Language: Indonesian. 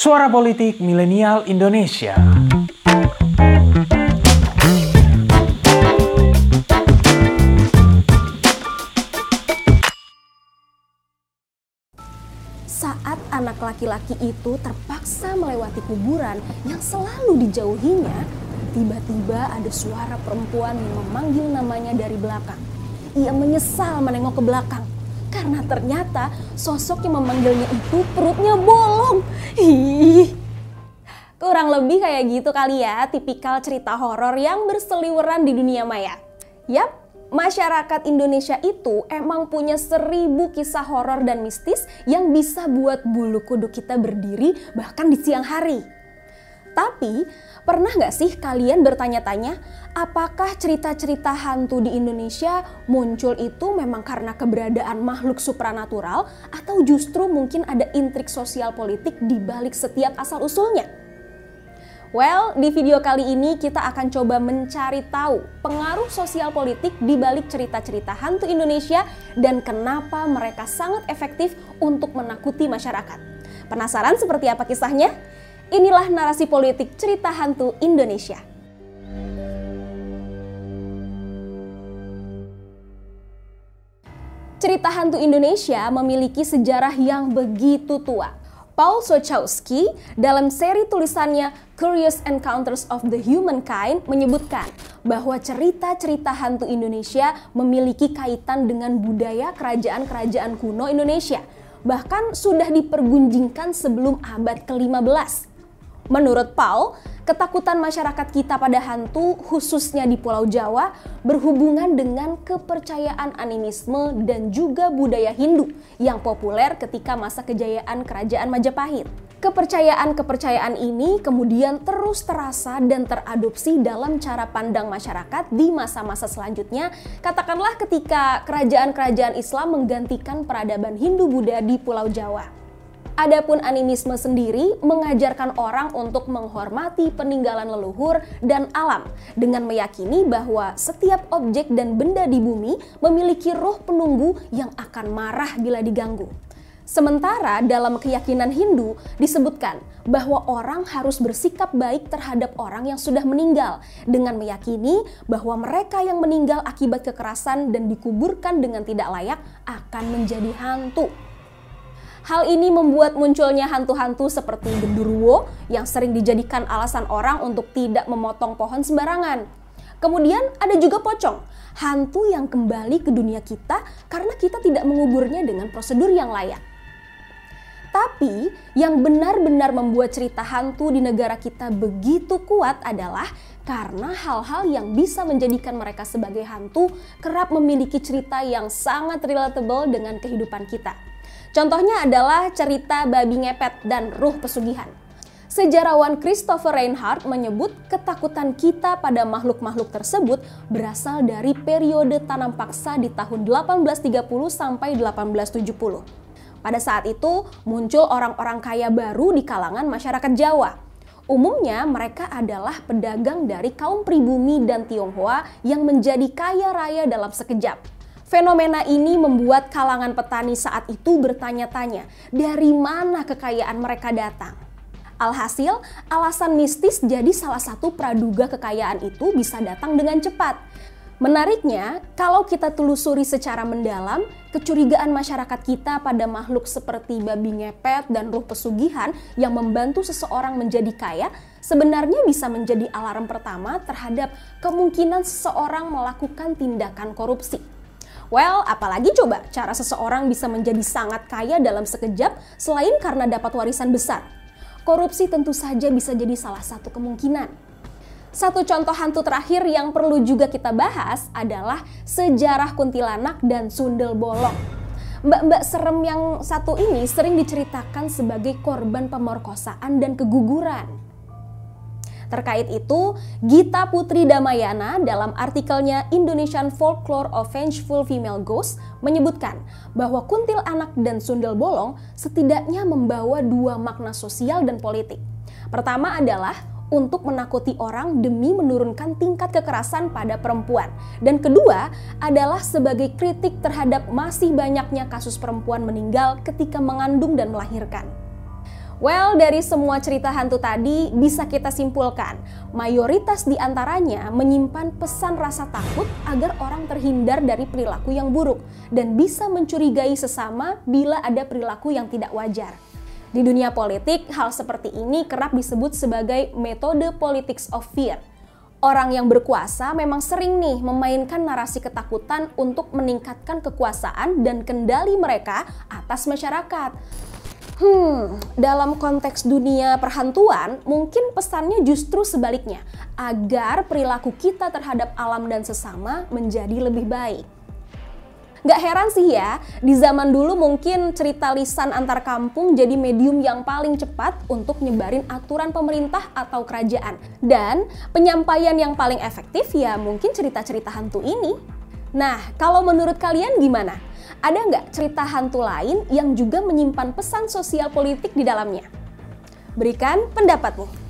Suara Politik Milenial Indonesia. Saat anak laki-laki itu terpaksa melewati kuburan yang selalu dijauhinya, tiba-tiba ada suara perempuan yang memanggil namanya dari belakang. Ia menyesal menengok ke belakang karena ternyata sosok yang memanggilnya itu perutnya bolong. Ih. Kurang lebih kayak gitu kali ya, tipikal cerita horor yang berseliweran di dunia maya. Yap, masyarakat Indonesia itu emang punya seribu kisah horor dan mistis yang bisa buat bulu kuduk kita berdiri bahkan di siang hari. Tapi, pernah nggak sih kalian bertanya-tanya, apakah cerita-cerita hantu di Indonesia muncul itu memang karena keberadaan makhluk supranatural atau justru mungkin ada intrik sosial politik di balik setiap asal-usulnya? Well, di video kali ini kita akan coba mencari tahu pengaruh sosial politik di balik cerita-cerita hantu Indonesia dan kenapa mereka sangat efektif untuk menakuti masyarakat. Penasaran seperti apa kisahnya? Inilah narasi politik cerita hantu Indonesia. Cerita hantu Indonesia memiliki sejarah yang begitu tua. Paul Sochowski dalam seri tulisannya Curious Encounters of the Humankind menyebutkan bahwa cerita-cerita hantu Indonesia memiliki kaitan dengan budaya kerajaan-kerajaan kuno Indonesia. Bahkan sudah dipergunjingkan sebelum abad ke-15. Menurut Paul, ketakutan masyarakat kita pada hantu, khususnya di Pulau Jawa, berhubungan dengan kepercayaan animisme dan juga budaya Hindu yang populer ketika masa kejayaan Kerajaan Majapahit. Kepercayaan-kepercayaan ini kemudian terus terasa dan teradopsi dalam cara pandang masyarakat di masa-masa selanjutnya, katakanlah ketika kerajaan-kerajaan Islam menggantikan peradaban Hindu-Buddha di Pulau Jawa. Adapun animisme sendiri mengajarkan orang untuk menghormati peninggalan leluhur dan alam dengan meyakini bahwa setiap objek dan benda di bumi memiliki roh penunggu yang akan marah bila diganggu. Sementara dalam keyakinan Hindu disebutkan bahwa orang harus bersikap baik terhadap orang yang sudah meninggal dengan meyakini bahwa mereka yang meninggal akibat kekerasan dan dikuburkan dengan tidak layak akan menjadi hantu. Hal ini membuat munculnya hantu-hantu seperti genderuwo yang sering dijadikan alasan orang untuk tidak memotong pohon sembarangan. Kemudian ada juga pocong, hantu yang kembali ke dunia kita karena kita tidak menguburnya dengan prosedur yang layak. Tapi yang benar-benar membuat cerita hantu di negara kita begitu kuat adalah karena hal-hal yang bisa menjadikan mereka sebagai hantu kerap memiliki cerita yang sangat relatable dengan kehidupan kita. Contohnya adalah cerita babi ngepet dan ruh pesugihan. Sejarawan Christopher Reinhardt menyebut ketakutan kita pada makhluk-makhluk tersebut berasal dari periode tanam paksa di tahun 1830 sampai 1870. Pada saat itu muncul orang-orang kaya baru di kalangan masyarakat Jawa. Umumnya mereka adalah pedagang dari kaum pribumi dan Tionghoa yang menjadi kaya raya dalam sekejap. Fenomena ini membuat kalangan petani saat itu bertanya-tanya dari mana kekayaan mereka datang. Alhasil, alasan mistis jadi salah satu praduga kekayaan itu bisa datang dengan cepat. Menariknya, kalau kita telusuri secara mendalam, kecurigaan masyarakat kita pada makhluk seperti babi ngepet dan ruh pesugihan yang membantu seseorang menjadi kaya sebenarnya bisa menjadi alarm pertama terhadap kemungkinan seseorang melakukan tindakan korupsi. Well, apalagi coba cara seseorang bisa menjadi sangat kaya dalam sekejap selain karena dapat warisan besar. Korupsi tentu saja bisa jadi salah satu kemungkinan. Satu contoh hantu terakhir yang perlu juga kita bahas adalah sejarah kuntilanak dan sundel bolong. Mbak-mbak serem yang satu ini sering diceritakan sebagai korban pemerkosaan dan keguguran. Terkait itu, Gita Putri Damayana dalam artikelnya Indonesian Folklore of Vengeful Female Ghost menyebutkan bahwa kuntil anak dan sundel bolong setidaknya membawa dua makna sosial dan politik. Pertama adalah untuk menakuti orang demi menurunkan tingkat kekerasan pada perempuan. Dan kedua adalah sebagai kritik terhadap masih banyaknya kasus perempuan meninggal ketika mengandung dan melahirkan. Well, dari semua cerita hantu tadi bisa kita simpulkan, mayoritas di antaranya menyimpan pesan rasa takut agar orang terhindar dari perilaku yang buruk dan bisa mencurigai sesama bila ada perilaku yang tidak wajar. Di dunia politik, hal seperti ini kerap disebut sebagai metode politics of fear. Orang yang berkuasa memang sering nih memainkan narasi ketakutan untuk meningkatkan kekuasaan dan kendali mereka atas masyarakat. Hmm, dalam konteks dunia perhantuan, mungkin pesannya justru sebaliknya, agar perilaku kita terhadap alam dan sesama menjadi lebih baik. Gak heran sih ya, di zaman dulu mungkin cerita lisan antar kampung jadi medium yang paling cepat untuk nyebarin aturan pemerintah atau kerajaan. Dan penyampaian yang paling efektif ya mungkin cerita-cerita hantu ini. Nah, kalau menurut kalian gimana? Ada nggak cerita hantu lain yang juga menyimpan pesan sosial politik di dalamnya? Berikan pendapatmu.